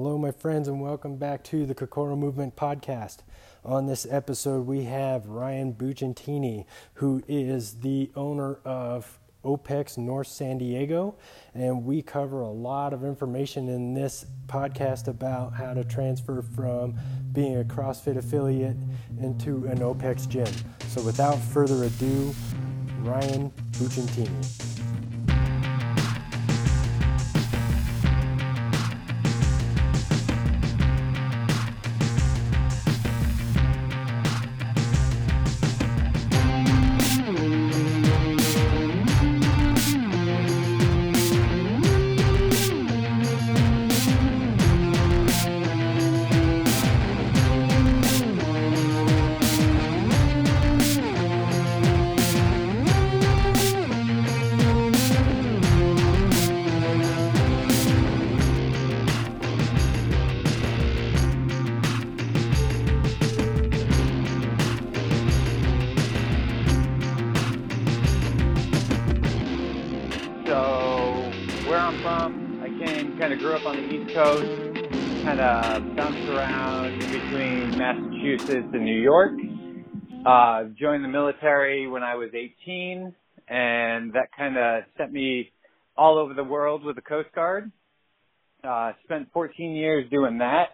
Hello, my friends, and welcome back to the Kokoro Movement podcast. On this episode, we have Ryan Bucciantini, who is the owner of OPEX North San Diego, and we cover a lot of information in this podcast about how to transfer from being a CrossFit affiliate into an OPEX gym. So, without further ado, Ryan Bucciantini. Kind of bounced around in between Massachusetts and New York. Uh, joined the military when I was 18, and that kind of sent me all over the world with the Coast Guard. Uh, spent 14 years doing that.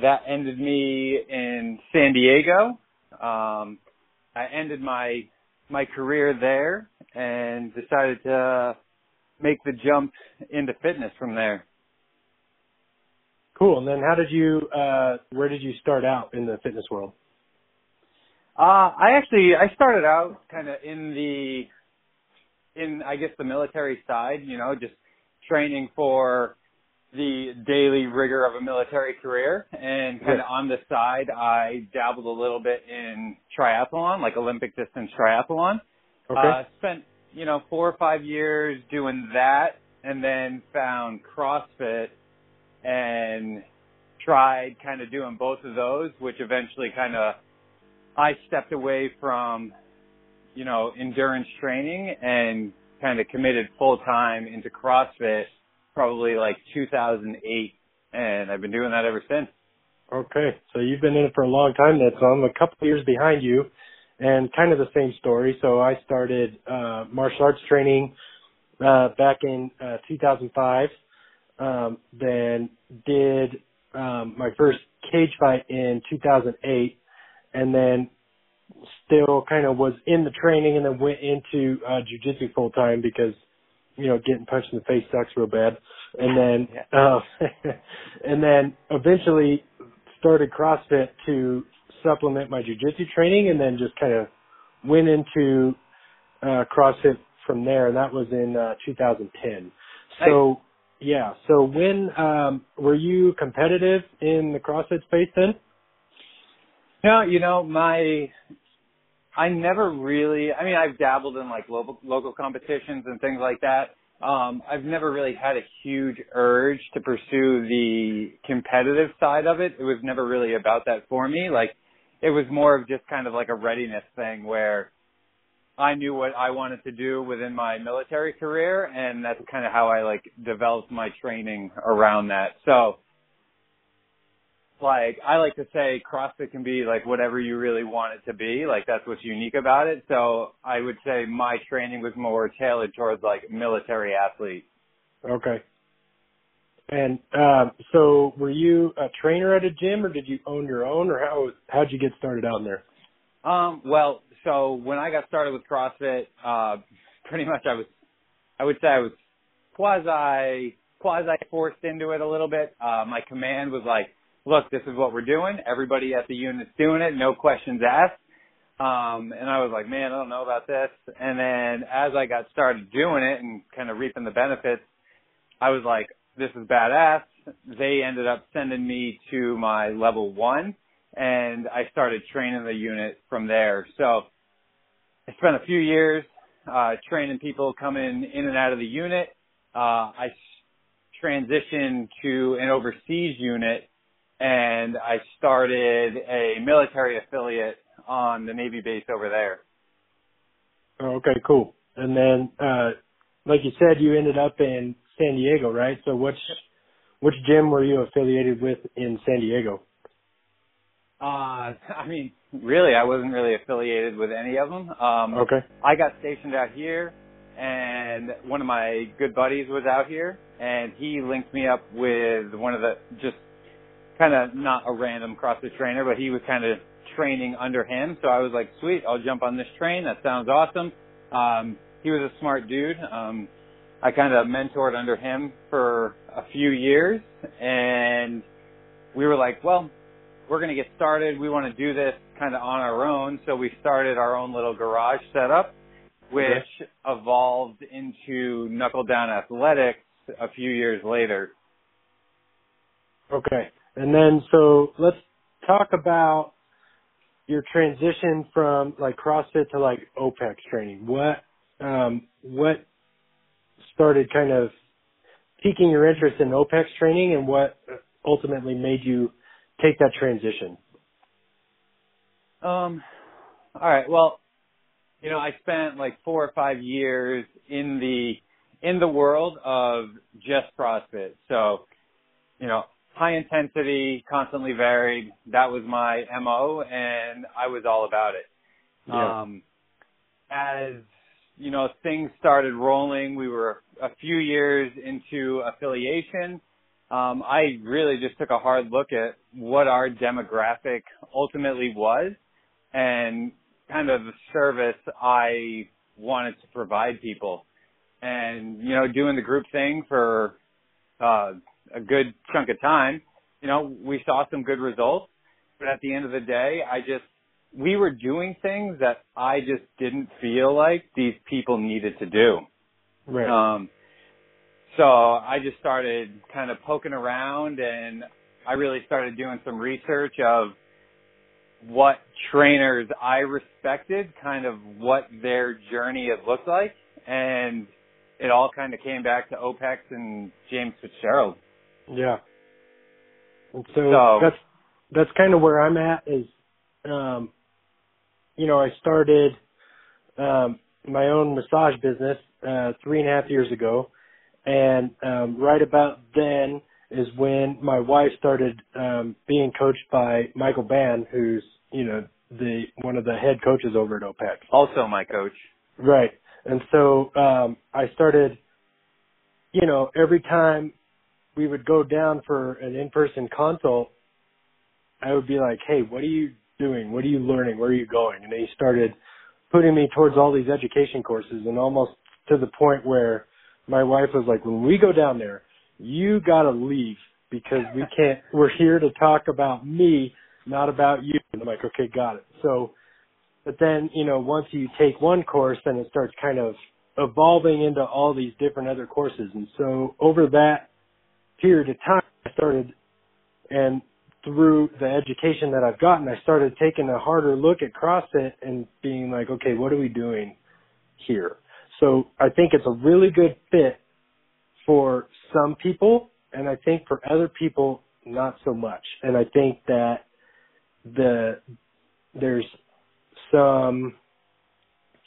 That ended me in San Diego. Um, I ended my my career there and decided to make the jump into fitness from there. Cool. And then how did you, uh, where did you start out in the fitness world? Uh, I actually, I started out kind of in the, in, I guess the military side, you know, just training for the daily rigor of a military career and kind of on the side, I dabbled a little bit in triathlon, like Olympic distance triathlon. Okay. Uh, spent, you know, four or five years doing that and then found CrossFit and tried kind of doing both of those, which eventually kind of I stepped away from, you know, endurance training and kind of committed full time into CrossFit probably like 2008 and I've been doing that ever since. Okay. So you've been in it for a long time then. So I'm a couple of years behind you and kind of the same story. So I started uh martial arts training uh back in uh 2005 um, then did um, my first cage fight in 2008, and then still kind of was in the training, and then went into uh, jujitsu full time because you know getting punched in the face sucks real bad, and then uh, and then eventually started CrossFit to supplement my jujitsu training, and then just kind of went into uh, CrossFit from there, and that was in uh, 2010. So yeah. So when um, were you competitive in the CrossFit space then? No, you know my. I never really. I mean, I've dabbled in like local local competitions and things like that. Um, I've never really had a huge urge to pursue the competitive side of it. It was never really about that for me. Like, it was more of just kind of like a readiness thing where I knew what I wanted to do within my military career and that's kind of how I like developed my training around that. So like I like to say CrossFit can be like whatever you really want it to be. Like that's what's unique about it. So I would say my training was more tailored towards like military athletes. Okay. And um so were you a trainer at a gym or did you own your own or how how'd you get started out in there? Um well so when I got started with CrossFit, uh, pretty much I was, I would say I was quasi, quasi forced into it a little bit. Uh, my command was like, look, this is what we're doing. Everybody at the unit's doing it. No questions asked. Um, and I was like, man, I don't know about this. And then as I got started doing it and kind of reaping the benefits, I was like, this is badass. They ended up sending me to my level one and I started training the unit from there. So I spent a few years uh, training people coming in and out of the unit. Uh, I transitioned to an overseas unit and I started a military affiliate on the Navy base over there. Oh, okay, cool. And then, uh, like you said, you ended up in San Diego, right? So which, which gym were you affiliated with in San Diego? Uh, I mean, really, I wasn't really affiliated with any of them. Um, Okay. I got stationed out here, and one of my good buddies was out here, and he linked me up with one of the just kind of not a random CrossFit trainer, but he was kind of training under him. So I was like, sweet, I'll jump on this train. That sounds awesome. Um, he was a smart dude. Um, I kind of mentored under him for a few years, and we were like, well, we're going to get started. We want to do this kind of on our own. So we started our own little garage setup, which Okay. evolved into Knuckle Down Athletics a few years later. Okay. And then so let's talk about your transition from like CrossFit to like OPEX training. What um what started kind of piquing your interest in OPEX training and what ultimately made you take that transition? Um, all right. Well, you know, I spent like four or five years in the in the world of just CrossFit. So, you know, high intensity, constantly varied. That was my mo, and I was all about it. Yeah. Um, as you know, things started rolling. We were a few years into affiliation. Um, I really just took a hard look at what our demographic ultimately was and kind of the service I wanted to provide people. And, you know, doing the group thing for uh, a good chunk of time, you know, we saw some good results. But at the end of the day, I just, we were doing things that I just didn't feel like these people needed to do. Right. Um, so I just started kind of poking around and I really started doing some research of what trainers I respected, kind of what their journey had looked like. And it all kind of came back to OPEX and James Fitzgerald. Yeah. And so, So- that's that's kind of where I'm at is um you know, I started um my own massage business uh three and a half years ago and um right about then is when my wife started um being coached by Michael Ban who's, you know, the one of the head coaches over at OPEX. Also my coach. Right. And so um I started you know, every time we would go down for an in-person consult, I would be like, "Hey, what are you doing? What are you learning? Where are you going?" And he started putting me towards all these education courses and almost to the point where my wife was like, "When we go down there, you got to leave because we can't we're here to talk about me, not about you." And I'm like, "Okay, got it." So but then, you know, once you take one course, then it starts kind of evolving into all these different other courses. And so over that period of time, I started, and through the education that I've gotten, I started taking a harder look at CrossFit and being like, okay, what are we doing here? So I think it's a really good fit for some people, and I think for other people, not so much. And I think that the there's some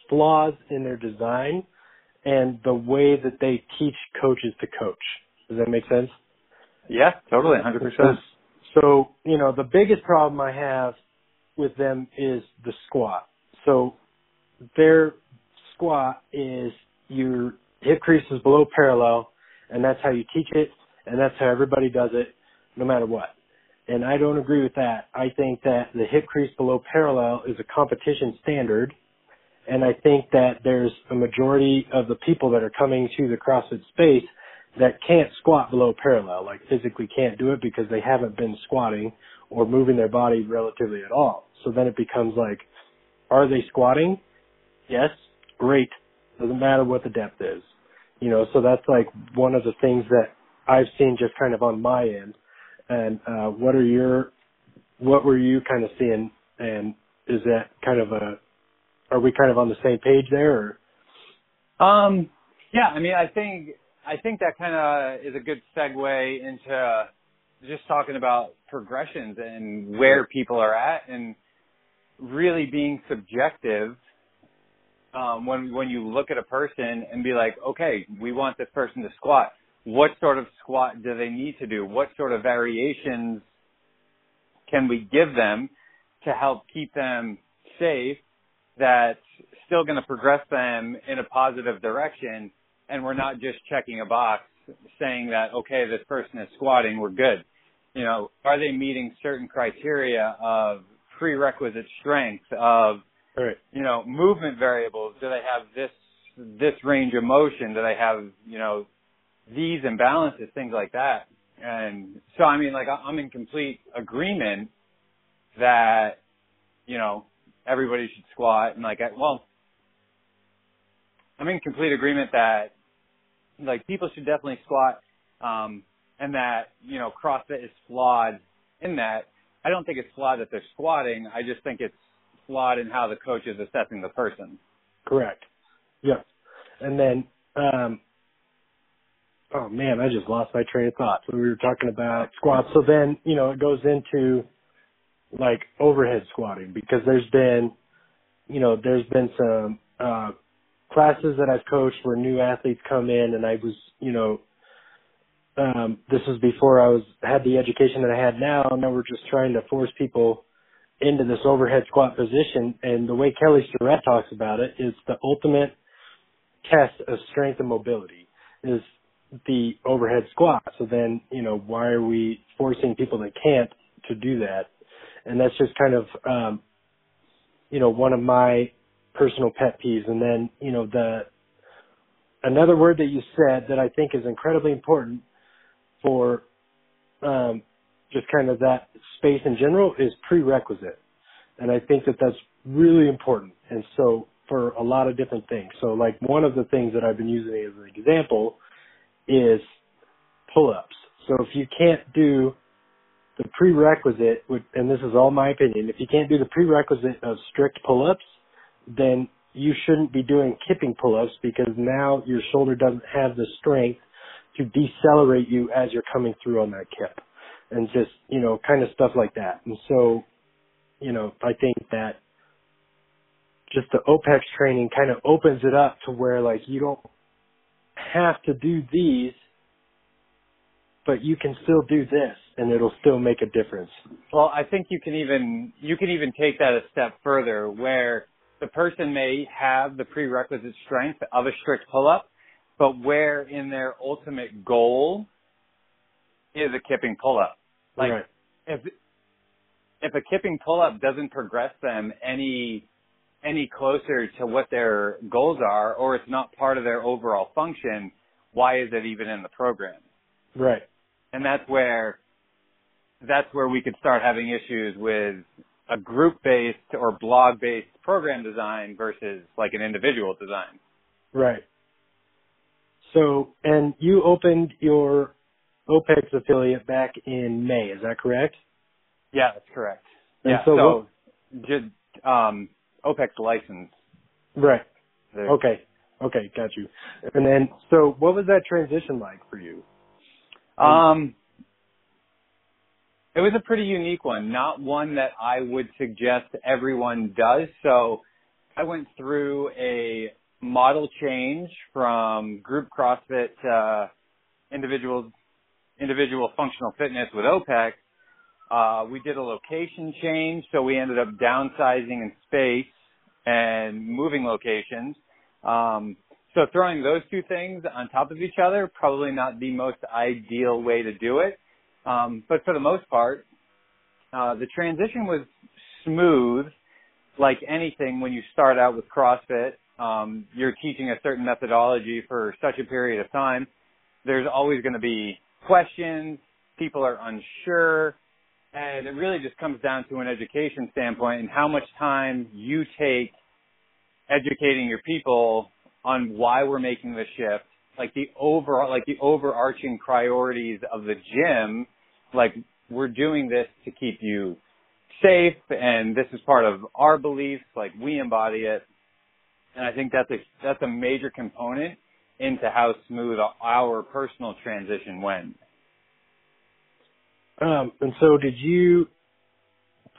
flaws in their design and the way that they teach coaches to coach. Does that make sense? Yeah, totally, 100%. So, you know, the biggest problem I have with them is the squat. So their squat is your hip crease is below parallel and that's how you teach it and that's how everybody does it no matter what. And I don't agree with that. I think that the hip crease below parallel is a competition standard and I think that there's a majority of the people that are coming to the CrossFit space that can't squat below parallel, like physically can't do it because they haven't been squatting or moving their body relatively at all. So then it becomes like, are they squatting? Yes, great. Doesn't matter what the depth is. You know, so that's like one of the things that I've seen just kind of on my end. And uh what are your what were you kind of seeing and is that kind of a are we kind of on the same page there or Um, yeah, I mean, I think I think that kind of is a good segue into just talking about progressions and where people are at, and really being subjective. Um, when when you look at a person and be like, okay, we want this person to squat. what sort of squat do they need to do? What sort of variations can we give them to help keep them safe that's still going to progress them in a positive direction and we're not just checking a box saying that okay this person is squatting we're good you know are they meeting certain criteria of prerequisite strength of right. you know movement variables do they have this this range of motion? Do they have you know these imbalances things like that? And so i mean like i'm in complete agreement that you know everybody should squat and like well I'm in complete agreement that like people should definitely squat um and that you know CrossFit is flawed in that. I don't think it's flawed that they're squatting. I just think it's flawed in how the coach is assessing the person. Correct. Yeah and then um oh man I just lost my train of thought. So we were talking about squats. So then you know it goes into like overhead squatting because there's been, you know, there's been some uh, classes that I've coached where new athletes come in, and I was, you know, um, this was before I was had the education that I had now, and now we're just trying to force people into this overhead squat position. And the way Kelly Starrett talks about it is the ultimate test of strength and mobility is the overhead squat. So then, you know, why are we forcing people that can't to do that? and that's just kind of um you know one of my personal pet peeves and then you know the another word that you said that I think is incredibly important for um just kind of that space in general is prerequisite. And I think that that's really important. And so for a lot of different things. So like one of the things that I've been using as an example is pull-ups. So if you can't do the prerequisite, and this is all my opinion, if you can't do the prerequisite of strict pull-ups, then you shouldn't be doing kipping pull-ups because now your shoulder doesn't have the strength to decelerate you as you're coming through on that kip. And just, you know, kind of stuff like that. And so, you know, I think that just the OPEX training kind of opens it up to where like you don't have to do these, but you can still do this and it'll still make a difference. Well, I think you can even you can even take that a step further where the person may have the prerequisite strength of a strict pull-up, but where in their ultimate goal is a kipping pull-up. Like right. if if a kipping pull-up doesn't progress them any any closer to what their goals are or it's not part of their overall function, why is it even in the program? Right. And that's where that's where we could start having issues with a group based or blog based program design versus like an individual design. Right. So, and you opened your OPEX affiliate back in May, is that correct? Yeah, that's correct. And yeah, so, so just um OPEX license. Right. There. Okay. Okay, got you. And then, so what was that transition like for you? Um, it was a pretty unique one, not one that I would suggest everyone does. So I went through a model change from group CrossFit to individual individual functional fitness with OPEX. Uh, we did a location change, so we ended up downsizing in space and moving locations. Um, so throwing those two things on top of each other, probably not the most ideal way to do it. Um, but for the most part, uh, the transition was smooth, like anything when you start out with CrossFit. Um, you're teaching a certain methodology for such a period of time. There's always going to be questions. People are unsure. And it really just comes down to an education standpoint and how much time you take educating your people on why we're making the shift, like the overall, like the overarching priorities of the gym like we're doing this to keep you safe and this is part of our beliefs like we embody it and i think that's a that's a major component into how smooth our personal transition went um and so did you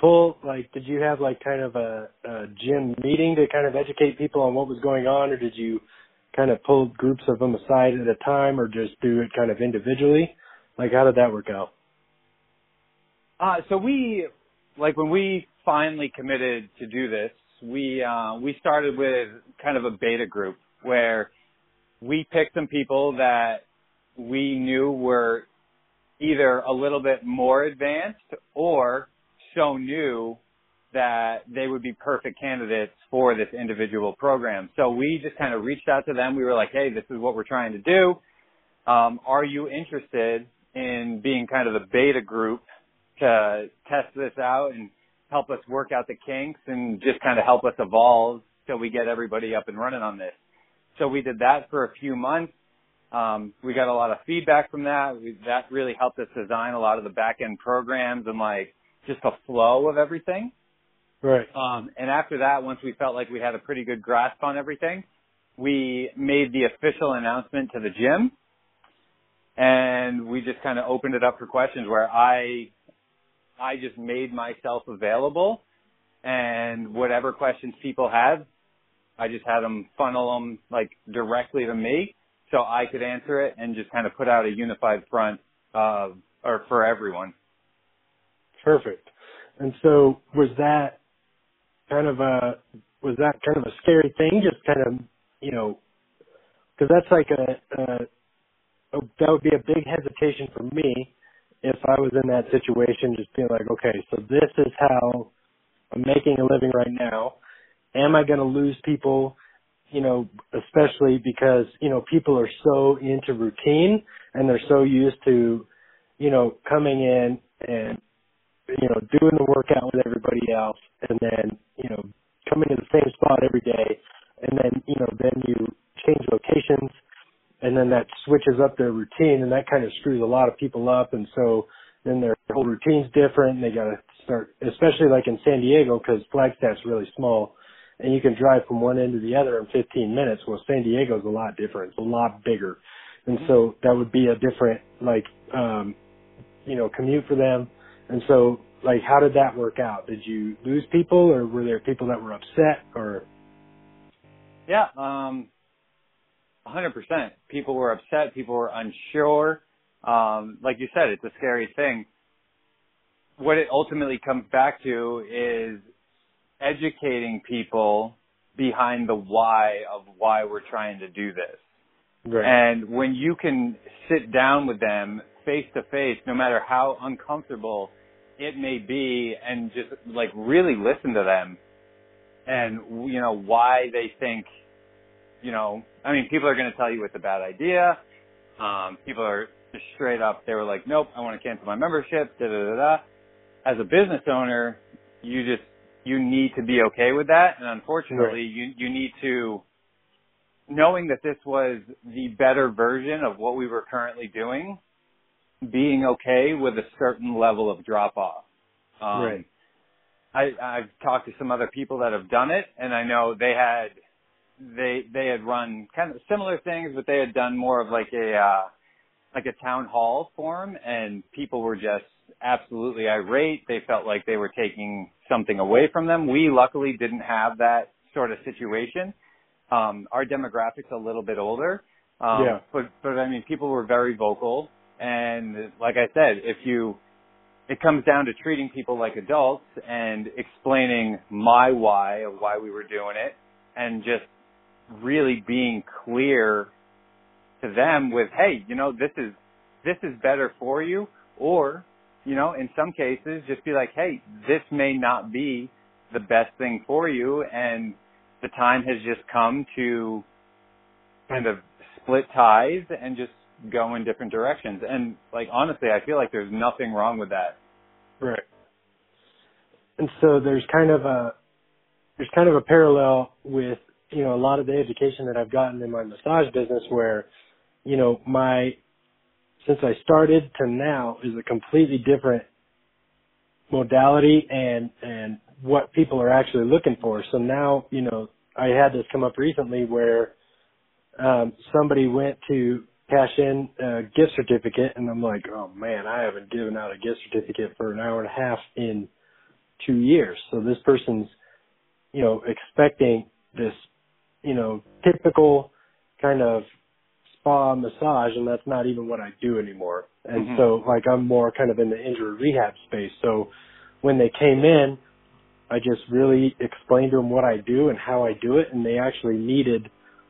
pull like did you have like kind of a, a gym meeting to kind of educate people on what was going on or did you kind of pull groups of them aside at a time or just do it kind of individually? Like how did that work out? Uh, so we, like when we finally committed to do this, we, uh, we started with kind of a beta group where we picked some people that we knew were either a little bit more advanced or so new that they would be perfect candidates for this individual program. So we just kind of reached out to them. We were like, hey, this is what we're trying to do. Um, are you interested in being kind of the beta group to test this out and help us work out the kinks and just kind of help us evolve till we get everybody up and running on this? So we did that for a few months. Um, we got a lot of feedback from that. We, that really helped us design a lot of the back end programs and like just the flow of everything. Right. Um, and after that, once we felt like we had a pretty good grasp on everything, we made the official announcement to the gym and we just kind of opened it up for questions where I, I just made myself available and whatever questions people had, I just had them funnel them like directly to me so I could answer it and just kind of put out a unified front, uh, or for everyone. Perfect. And so was that kind of a was that kind of a scary thing? Just kind of you know, because that's like a, a, a that would be a big hesitation for me if I was in that situation. Just being like, okay, so this is how I'm making a living right now. Am I going to lose people? You know, especially because you know people are so into routine and they're so used to, you know, coming in and you know, doing the workout with everybody else and then, you know, coming to the same spot every day and then, you know, then you change locations and then that switches up their routine and that kind of screws a lot of people up and so then their whole routine's different and they gotta start, especially like in San Diego because Flagstaff's really small and you can drive from one end to the other in 15 minutes. Well, San Diego's a lot different. It's a lot bigger. And so that would be a different, like, um, you know, commute for them and so, like, how did that work out? Did you lose people, or were there people that were upset, or? Yeah, um, 100%. People were upset. People were unsure. Um, like you said, it's a scary thing. What it ultimately comes back to is educating people behind the why of why we're trying to do this. Right. And when you can sit down with them face to face, no matter how uncomfortable it may be, and just like really listen to them and, you know, why they think, you know, I mean, people are going to tell you it's a bad idea. Um, people are just straight up, they were like, nope, I want to cancel my membership, da da da da. As a business owner, you just, you need to be okay with that. And unfortunately, right. you, you need to, knowing that this was the better version of what we were currently doing, being okay with a certain level of drop off. Um, right. I, I've talked to some other people that have done it, and I know they had they they had run kind of similar things, but they had done more of like a uh, like a town hall forum, and people were just absolutely irate. They felt like they were taking something away from them. We luckily didn't have that sort of situation. Um, our demographic's a little bit older, um, yeah. but but I mean, people were very vocal. And like I said, if you, it comes down to treating people like adults and explaining my why of why we were doing it and just really being clear to them with, hey, you know, this is, this is better for you. Or, you know, in some cases, just be like, hey, this may not be the best thing for you. And the time has just come to kind of split ties and just go in different directions. And like honestly, I feel like there's nothing wrong with that. Right. And so there's kind of a there's kind of a parallel with you know a lot of the education that I've gotten in my massage business where you know my since I started to now is a completely different modality and and what people are actually looking for. So now, you know, I had this come up recently where um somebody went to cash in a gift certificate and I'm like, oh man, I haven't given out a gift certificate for an hour and a half in two years. So this person's, you know, expecting this, you know, typical kind of spa massage and that's not even what I do anymore. And Mhm. so like I'm more kind of in the injury rehab space. So when they came in, I just really explained to them what I do and how I do it and they actually needed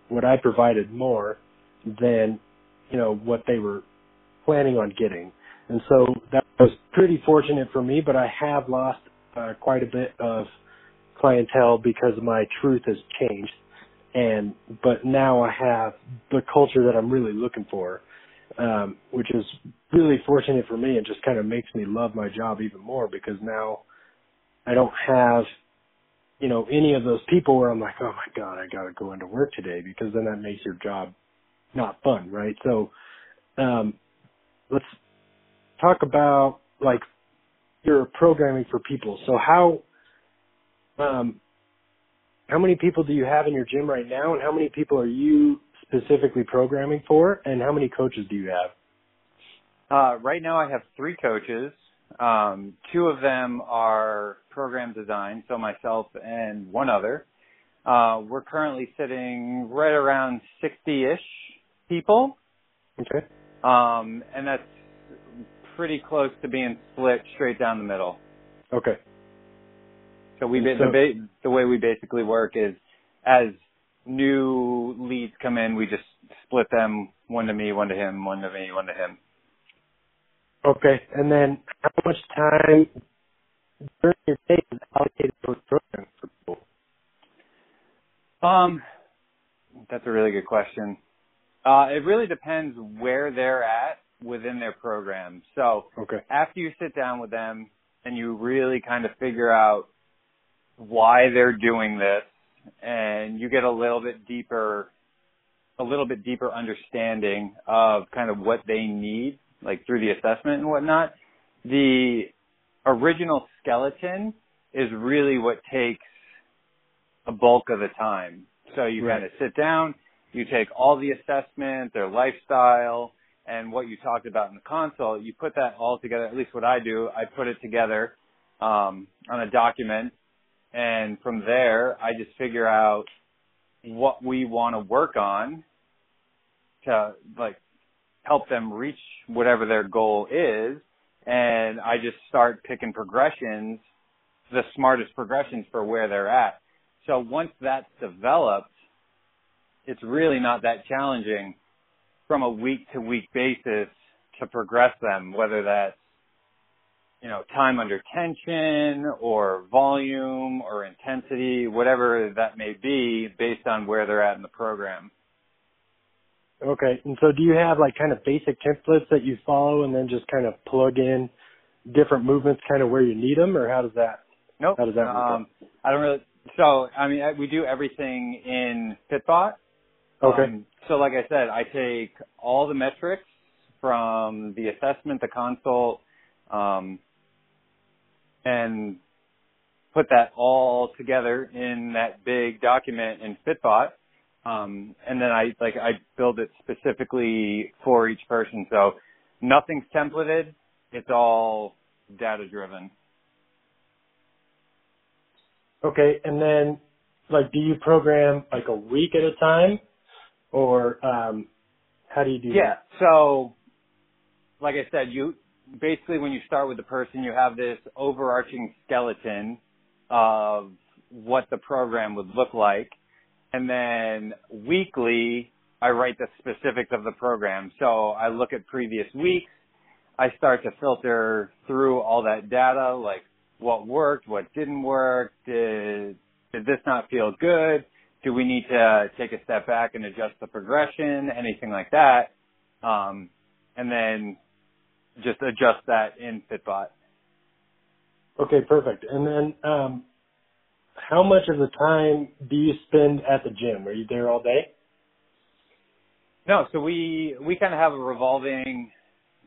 what I provided more than, you know, what they were planning on getting. And so that was pretty fortunate for me, but I have lost uh, quite a bit of clientele because my truth has changed. And, but now I have the culture that I'm really looking for, um, which is really fortunate for me It just kind of makes me love my job even more because now I don't have, you know, any of those people where I'm like, oh my God, I gotta go into work today because then that makes your job not fun, right? So, um, let's talk about like your programming for people. So how, um, how many people do you have in your gym right now and how many people are you specifically programming for and how many coaches do you have? Uh, right now I have three coaches. Um, two of them are program design, so myself and one other. Uh, we're currently sitting right around 60-ish people. Okay. Um, and that's pretty close to being split straight down the middle. Okay. So we so- the the way we basically work is as new leads come in, we just split them one to me, one to him, one to me, one to him. Okay. And then how much time during your day is allocated towards programs for people? Um, that's a really good question. Uh, it really depends where they're at within their program. So Okay. after you sit down with them and you really kind of figure out why they're doing this and you get a little bit deeper a little bit deeper understanding of kind of what they need like through the assessment and whatnot the original skeleton is really what takes a bulk of the time so you Right. kind of sit down you take all the assessment their lifestyle and what you talked about in the consult, you put that all together. At least what I do, I put it together um, on a document, and from there, I just figure out what we want to work on to like help them reach whatever their goal is, and I just start picking progressions, the smartest progressions for where they're at. So once that's developed, it's really not that challenging from a week to week basis to progress them, whether that's you know time under tension or volume or intensity, whatever that may be, based on where they're at in the program. Okay. And so do you have like kind of basic templates that you follow and then just kind of plug in different movements kind of where you need them or how does that Nope. How does that work? Um, I don't really. So I mean, I- we do everything in Fitbot. Okay. Um, so like I said, I take all the metrics from the assessment, the consult, um, and put that all together in that big document in Fitbot. Um, and then I like I build it specifically for each person. So nothing's templated. It's all data driven. Okay. And then like do you program like a week at a time or um how do you do Yeah. So, like I said, you basically when you start with the person, you have this overarching skeleton of what the program would look like, and then weekly I write the specifics of the program. So I look at previous weeks. I start to filter through all that data, like what worked, what didn't work, did did this not feel good? do we need to take a step back and adjust the progression, anything like that, um, and then just adjust that in Fitbot. Okay, perfect. And then um how much of the time do you spend at the gym? Are you there all day? No, so we we kind of have a revolving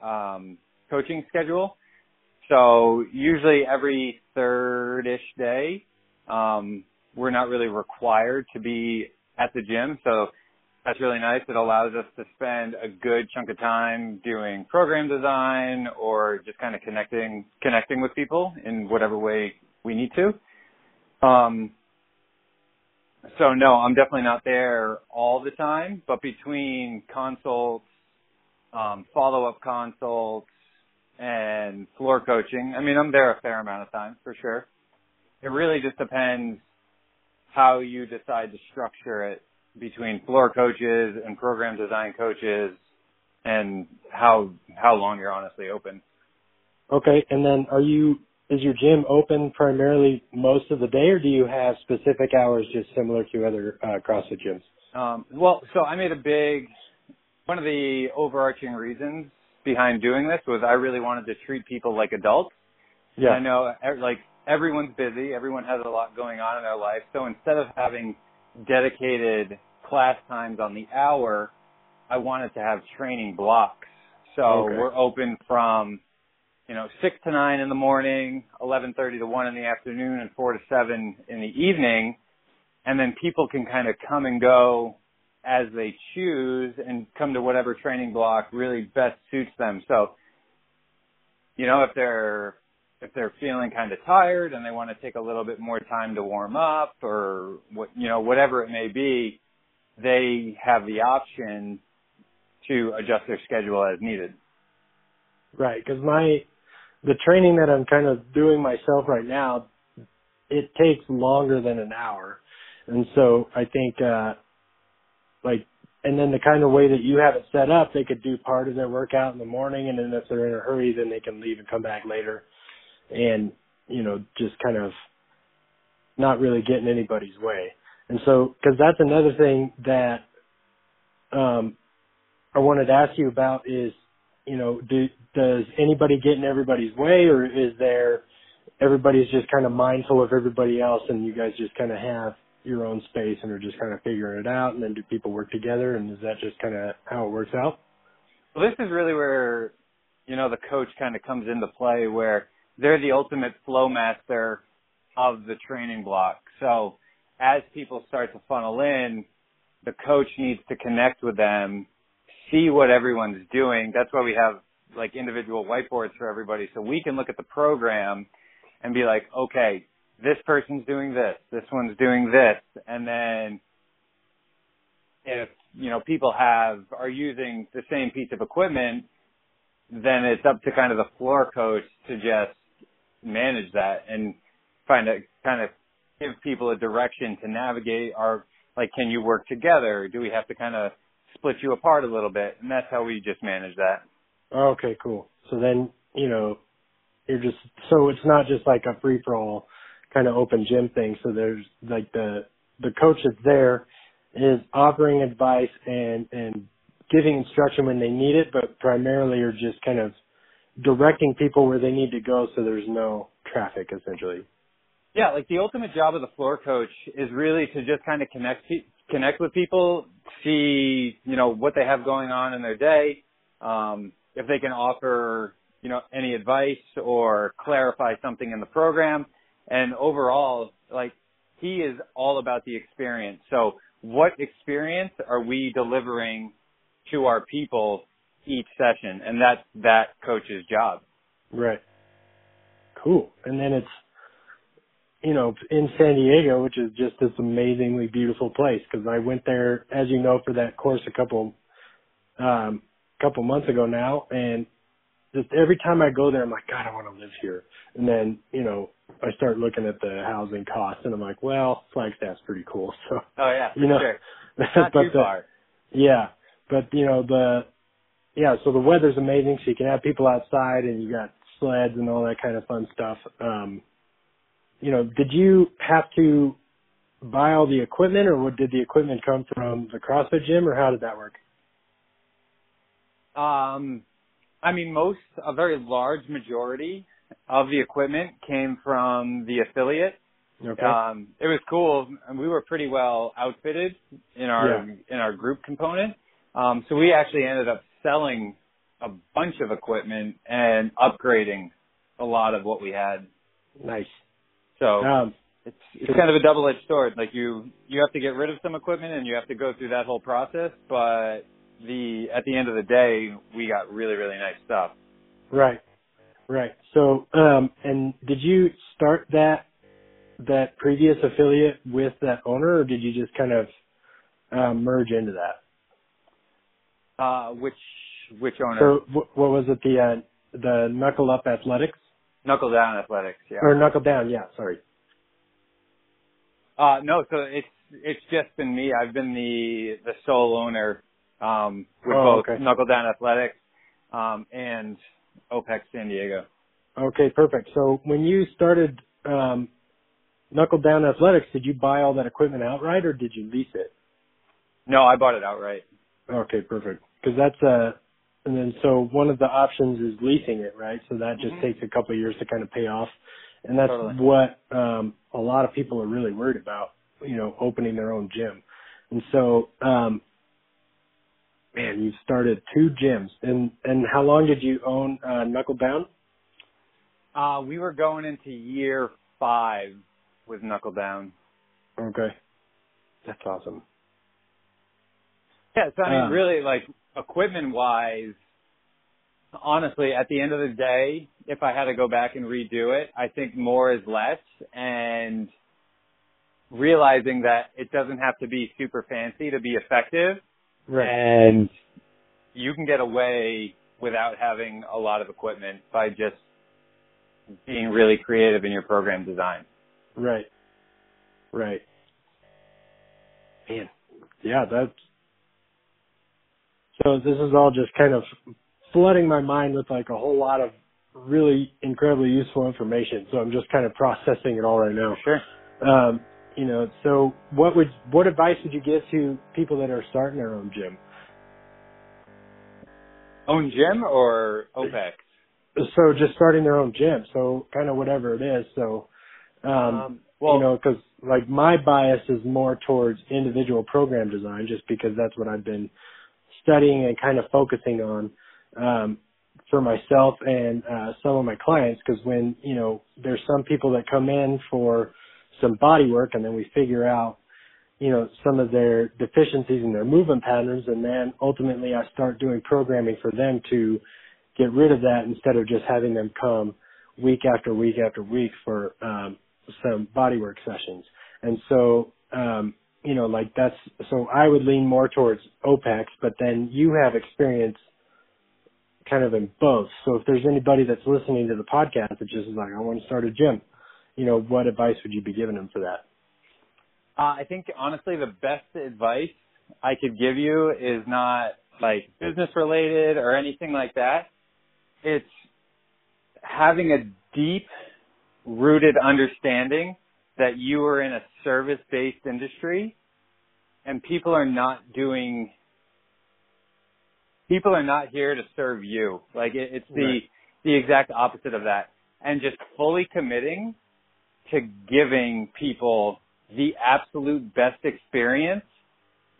um, coaching schedule. So usually every third-ish day, um, we're not really required to be at the gym. So that's really nice. It allows us to spend a good chunk of time doing program design or just kind of connecting connecting with people in whatever way we need to. Um, so no, I'm definitely not there all the time, but between consults, um, follow-up consults, and floor coaching, I mean, I'm there a fair amount of time for sure. It really just depends how you decide to structure it between floor coaches and program design coaches and how how long you're honestly open. Okay, and then are you is your gym open primarily most of the day, or do you have specific hours just similar to other uh, CrossFit gyms? Um, well, so I made a big one of the overarching reasons behind doing this was I really wanted to treat people like adults. Yeah. I know like everyone's busy, everyone has a lot going on in their life, so instead of having dedicated class times on the hour, I wanted to have training blocks. So okay. we're open from you know, six to nine in the morning, eleven thirty to one in the afternoon, and four to seven in the evening, and then people can kind of come and go as they choose and come to whatever training block really best suits them. So, you know, if they're if they're feeling kind of tired and they want to take a little bit more time to warm up or what you know whatever it may be, they have the option to adjust their schedule as needed. Right, because my the training that I'm kind of doing myself right now, it takes longer than an hour. And so I think, uh, like, and then the kind of way that you have it set up, they could do part of their workout in the morning and then if they're in a hurry, then they can leave and come back later and, you know, just kind of not really getting anybody's way. And so, cause that's another thing that, um, I wanted to ask you about is, you know, do, does anybody get in everybody's way or is there everybody's just kind of mindful of everybody else and you guys just kind of have your own space and are just kind of figuring it out and then do people work together and is that just kind of how it works out? Well, this is really where, you know, the coach kind of comes into play where they're the ultimate flow master of the training block. So as people start to funnel in, the coach needs to connect with them, see what everyone's doing. That's why we have like individual whiteboards for everybody so we can look at the program and be like, okay, this person's doing this, this one's doing this, and then if you know people have are using the same piece of equipment, then it's up to kind of the floor coach to just manage that and find a kind of give people a direction to navigate. Or like, can you work together? Do we have to kind of split you apart a little bit? And that's how we just manage that. Okay, cool. So then, you know, you're just so it's not just like a free for all kind of open gym thing. So there's like the the coach that's there is offering advice and and giving instruction when they need it, but primarily are just kind of directing people where they need to go so there's no traffic essentially. Yeah, like the ultimate job of the floor coach is really to just kind of connect connect with people, see, you know, what they have going on in their day, um, if they can offer, you know, any advice or clarify something in the program. And overall, like he is all about the experience. So what experience are we delivering to our people each session? And that's that coach's job. Right. Cool. And then it's, you know, in San Diego, which is just this amazingly beautiful place because I went there, as you know, for that course a couple, um, couple months ago now, and just every time I go there, I'm like, God, I want to live here. And then, you know, I start looking at the housing costs, and I'm like, well, Flagstaff's pretty cool. So, oh yeah, you know, sure. not but too the, far. Yeah, but you know the, yeah, so the weather's amazing, so you can have people outside, and you got sleds and all that kind of fun stuff. Um, you know, did you have to buy all the equipment, or did the equipment come from the CrossFit gym, or how did that work? Um, I mean, most, a very large majority of the equipment came from the affiliate. Okay. Um, it was cool, and we were pretty well outfitted in our Yeah. in our group component. Um, so we actually ended up selling a bunch of equipment and upgrading a lot of what we had. Nice. So Um, it's it's kind of a double edged sword. Like you you have to get rid of some equipment and you have to go through that whole process, but the at the end of the day, we got really really nice stuff. right. Right. So, um, and did you start that that previous affiliate with that owner, or did you just kind of uh, merge into that? Uh, which which owner? So wh- what was it? The uh, the Knuckle Up Athletics Knuckle Down Athletics. Yeah. or Knuckle Down? Yeah, sorry. Uh, no, so it's it's just been me. I've been the the sole owner um, with Oh, both okay. Knuckle Down Athletics um, and OPEX San Diego. Okay, perfect. So when you started um, Knuckle Down Athletics, did you buy all that equipment outright, or did you lease it? No, I bought it outright. Okay, perfect. Because that's uh and then so one of the options is leasing it, right? So that just Mhm. takes a couple of years to kind of pay off, and that's Totally. what um, a lot of people are really worried about, you know, opening their own gym. And so, um, man, you started two gyms, and and how long did you own uh, Knuckle Down? Uh, we were going into year five with Knuckle Down. Okay, that's awesome. Yeah, so I mean, Um, really, like equipment wise, honestly, at the end of the day, if I had to go back and redo it, I think more is less, and realizing that it doesn't have to be super fancy to be effective, Right. and you can get away without having a lot of equipment by just being really creative in your program design. Right. Right. Man. Yeah, that's so this is all just kind of flooding my mind with like a whole lot of really incredibly useful information. So I'm just kind of processing it all right now. Sure. Um, you know, so what would what advice would you give to people that are starting their own gym? Own gym or OPEX? So just starting their own gym. So kind of whatever it is. So um, well, you know, because like my bias is more towards individual program design, just because that's what I've been studying and kind of focusing on um, for myself and uh, some of my clients. Because when you know, there's some people that come in for some body work, and then we figure out, you know, some of their deficiencies in their movement patterns, and then ultimately I start doing programming for them to get rid of that instead of just having them come week after week after week for um, some bodywork sessions. And so, um, you know, like that's, so I would lean more towards OPEX, but then you have experience kind of in both. So if there's anybody that's listening to the podcast that just is like, I want to start a gym, you know, what advice would you be giving them for that? Uh, I think honestly the best advice I could give you is not like business related or anything like that. It's having a deep rooted understanding that you are in a service based industry and people are not doing people are not here to serve you. Like it, it's the Right. the exact opposite of that. And just fully committing to giving people the absolute best experience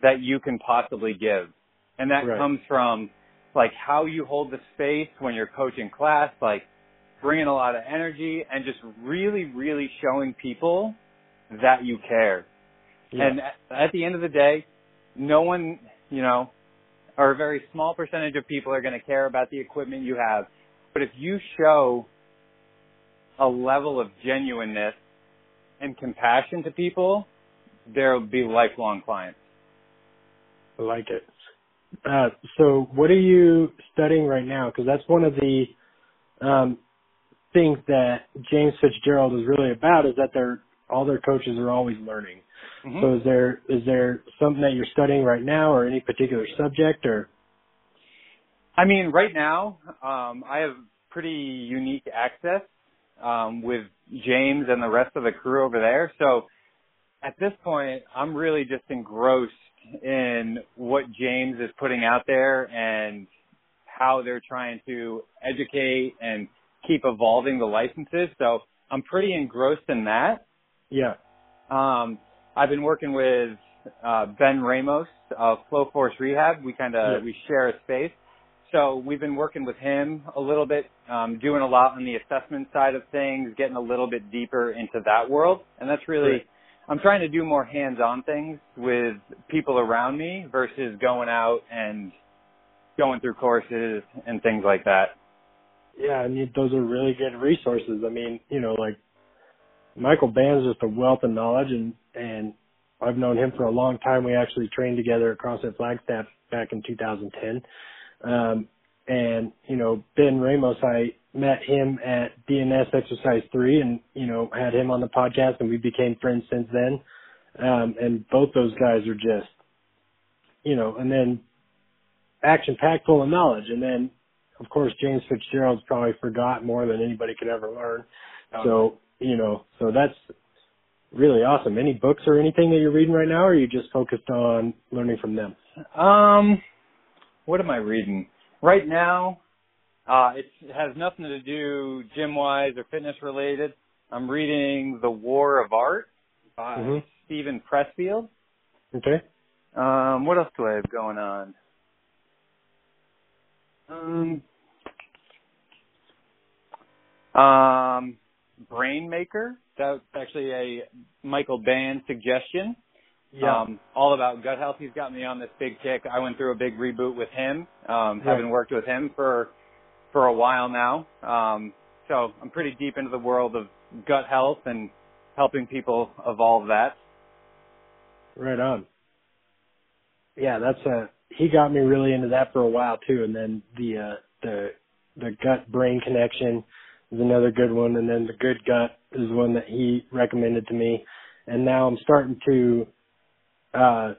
that you can possibly give. And that Right. comes from like how you hold the space when you're coaching class, like bringing a lot of energy and just really, really showing people that you care. Yeah. And at, the end of the day, no one, you know, or a very small percentage of people are going to care about the equipment you have. But if you show a level of genuineness and compassion to people, there will be lifelong clients. I like it. Uh, so what are you studying right now? Because that's one of the um, things that James Fitzgerald is really about is that they're all their coaches are always learning. Mhm. So is there is there something that you're studying right now, or any particular subject, or I mean, right now, um, I have pretty unique access um, with James and the rest of the crew over there. So at this point, I'm really just engrossed in what James is putting out there and how they're trying to educate and keep evolving the licenses. So I'm pretty engrossed in that. yeah, Um, I've been working with uh, Ben Ramos of Flow Force Rehab. We kind of Yeah. we share a space, so we've been working with him a little bit, um, doing a lot on the assessment side of things, getting a little bit deeper into that world, and that's really. Right. I'm trying to do more hands-on things with people around me versus going out and going through courses and things like that. Yeah. I mean, those are really good resources. I mean, you know, like Michael Band's just a wealth of knowledge and and I've known him for a long time. We actually trained together at CrossFit Flagstaff back in 2010. Um, and, you know, Ben Ramos, I met him at DNS Exercise 3 and, you know, had him on the podcast and we became friends since then. Um, and both those guys are just, you know, and then action packed full of knowledge. And then, of course, James Fitzgerald's probably forgot more than anybody could ever learn. Okay. So, you know, so that's really awesome. Any books or anything that you're reading right now, or are you just focused on learning from them? Um, what am I reading right now? Uh, it has nothing to do gym wise or fitness related. I'm reading The War of Art by mm-hmm. Steven Pressfield. Okay. Um, what else do I have going on? Um, um, Brainmaker. That's actually a Michael Band suggestion. Yeah. Um, all about gut health. He's got me on this big kick. I went through a big reboot with him. Um, right. having worked with him for for a while now. Um, so I'm pretty deep into the world of gut health and helping people evolve that. Right on. Yeah, that's a he got me really into that for a while too and then the uh the the gut brain connection is another good one, and then the good gut is one that he recommended to me, and now I'm starting to uh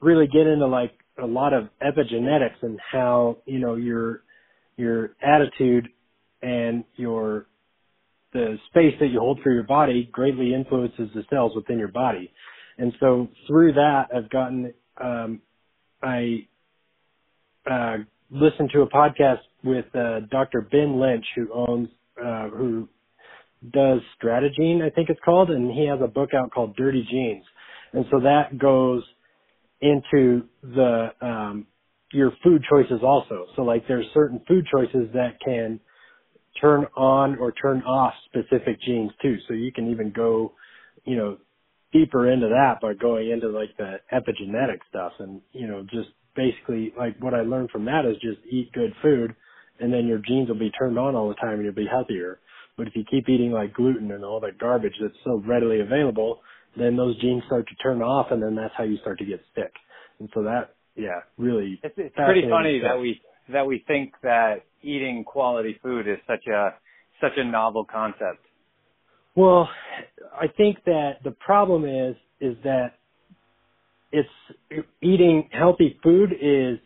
really get into like a lot of epigenetics and how you know your your attitude and your the space that you hold for your body greatly influences the cells within your body. And so through that, I've gotten, um, I, uh, listened to a podcast with, uh, Dr. Ben Lynch, who owns uh, who does Strategene, I think it's called, and he has a book out called Dirty Genes. And so that goes into the um, your food choices also. So like there's certain food choices that can turn on or turn off specific genes too. So you can even go, you know, deeper into that by going into like the epigenetic stuff and, you know, just basically like what I learned from that is just eat good food and then your genes will be turned on all the time and you'll be healthier. But if you keep eating like gluten and all that garbage that's so readily available, then those genes start to turn off and then that's how you start to get sick. And so that, yeah, really. It's, it's pretty funny stuff. that we, that we think that eating quality food is such a, such a novel concept. Well, I think that the problem is, is that it's eating healthy food is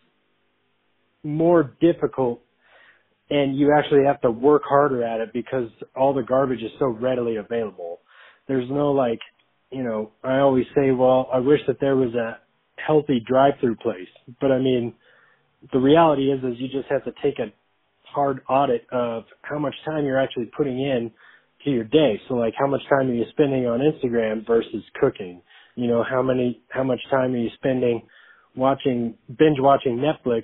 more difficult and you actually have to work harder at it because all the garbage is so readily available. There's no like, you know, I always say, well, I wish that there was a healthy drive-through place, but I mean, the reality is, is you just have to take a hard audit of how much time you're actually putting in to your day. So like, how much time are you spending on Instagram versus cooking? You know, how many, how much time are you spending watching, binge watching Netflix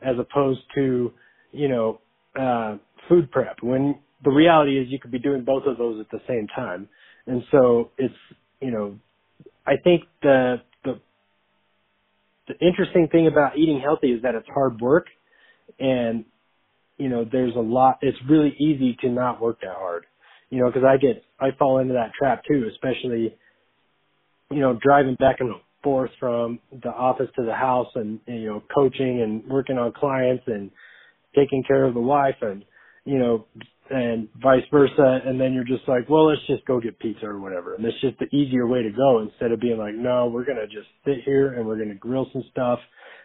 as opposed to, you know, uh, food prep when the reality is you could be doing both of those at the same time. And so it's, you know, I think the, the, the interesting thing about eating healthy is that it's hard work and, you know, there's a lot, it's really easy to not work that hard, you know, cause I get, I fall into that trap too, especially, you know, driving back and forth from the office to the house and, and you know, coaching and working on clients and, taking care of the wife and, you know, and vice versa. And then you're just like, well, let's just go get pizza or whatever. And it's just the easier way to go instead of being like, no, we're going to just sit here and we're going to grill some stuff.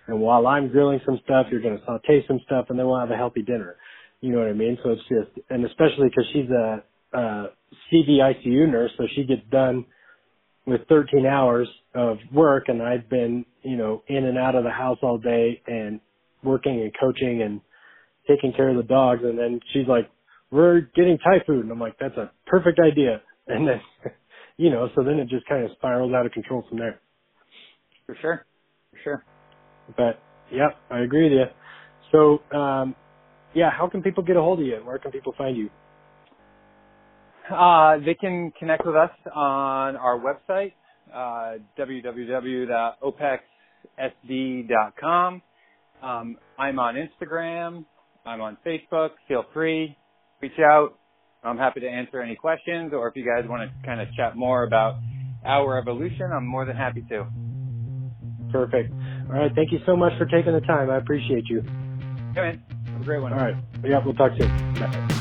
And while I'm grilling some stuff, you're going to saute some stuff and then we'll have a healthy dinner. You know what I mean? So it's just, and especially because she's a, a CV ICU nurse, so she gets done with 13 hours of work and I've been, you know, in and out of the house all day and working and coaching and taking care of the dogs and then she's like, we're getting Thai food. And I'm like, that's a perfect idea. And then, you know, so then it just kind of spirals out of control from there. For sure. For sure. But yeah, I agree with you. So, um, yeah, how can people get a hold of you? Where can people find you? Uh, they can connect with us on our website, uh, www.opexsd.com. Um, I'm on Instagram, I'm on Facebook. Feel free, reach out. I'm happy to answer any questions, or if you guys want to kind of chat more about our evolution, I'm more than happy to. Perfect. All right. Thank you so much for taking the time. I appreciate you. Hey, man. Have a great one. All right. Yeah, we'll talk soon. Bye.